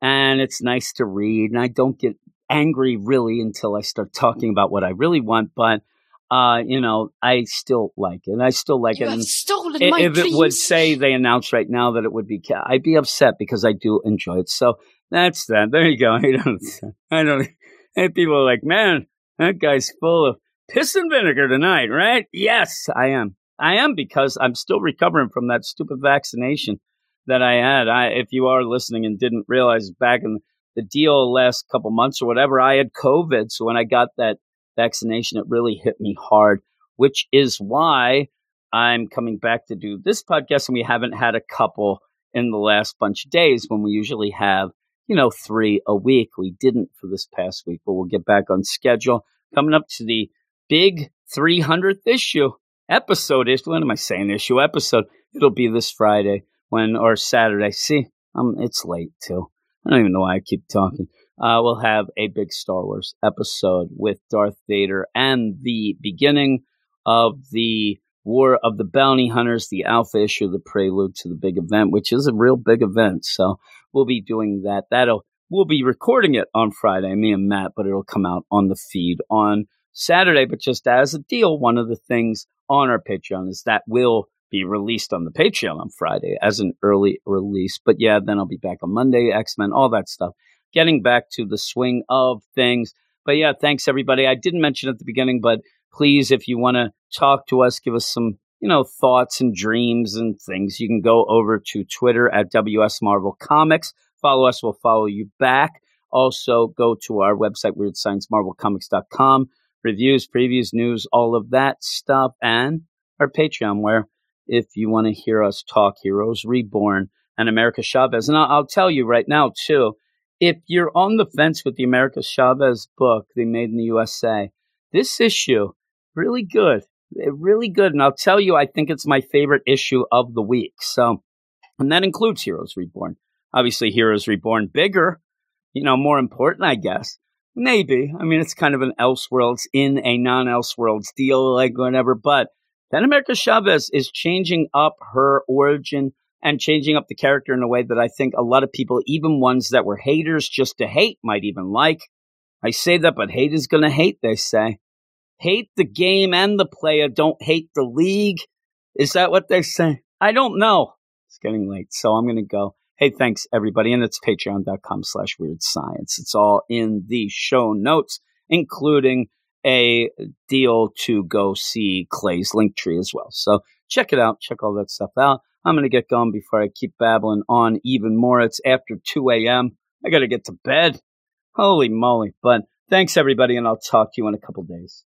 and it's nice to read, and I don't get angry really until I start talking about what I really want. But uh, you know, I still like it. And I still like you it. Have and stolen if my it dreams. would say they announced right now that it would be, I'd be upset because I do enjoy it. So that's that. There you go. I don't. I don't. And people are like, man, that guy's full of piss and vinegar tonight, right? Yes, I am. I am because I'm still recovering from that stupid vaccination that I had. I, if you are listening and didn't realize back in the deal last couple months or whatever, I had COVID. So when I got that vaccination, it really hit me hard, which is why I'm coming back to do this podcast. And we haven't had a couple in the last bunch of days when we usually have you know, three a week. We didn't for this past week, but we'll get back on schedule. Coming up to the big 300th issue. episode issue. What am I saying? Issue episode. It'll be this Friday when or Saturday. See, um, it's late too. I don't even know why I keep talking. Uh, we'll have a big Star Wars episode with Darth Vader and the beginning of the War of the Bounty Hunters, the Alpha issue, the prelude to the big event, which is a real big event. So we'll be doing that. That'll we'll be recording it on Friday, me and Matt, but it'll come out on the feed on Saturday. But just as a deal, one of the things on our Patreon is that will be released on the Patreon on Friday as an early release. But yeah, then I'll be back on Monday, X Men, all that stuff. Getting back to the swing of things. But yeah, thanks everybody. I didn't mention at the beginning, but please, if you want to talk to us, give us some, you know, thoughts and dreams and things, you can go over to Twitter at WS Marvel Comics. Follow us, we'll follow you back. Also, go to our website, weirdsciencemarvelcomics.com. Reviews, previews, news, all of that stuff, and our Patreon, where if you want to hear us talk Heroes Reborn and America Chavez. And I'll, I'll tell you right now, too, if you're on the fence with the America Chavez book, they made in the USA, this issue, really good. Eh, really good. And I'll tell you, I think it's my favorite issue of the week. So, and that includes Heroes Reborn. Obviously, Heroes Reborn bigger, you know, more important, I guess. Maybe. I mean, it's kind of an Elseworlds in a non Elseworlds deal, like whatever. But then America Chavez is changing up her origin and changing up the character in a way that I think a lot of people, even ones that were haters just to hate, might even like. I say that, but hate is going to hate, they say. Hate the game and the player, don't hate the league. Is that what they say? I don't know. It's getting late, so I'm going to go. Hey, thanks everybody. And it's patreon.com slash weird science. It's all in the show notes, including a deal to go see Clay's link tree as well. So check it out. Check all that stuff out. I'm going to get going before I keep babbling on even more. It's after 2 a.m. I got to get to bed. Holy moly. But thanks, everybody, and I'll talk to you in a couple days.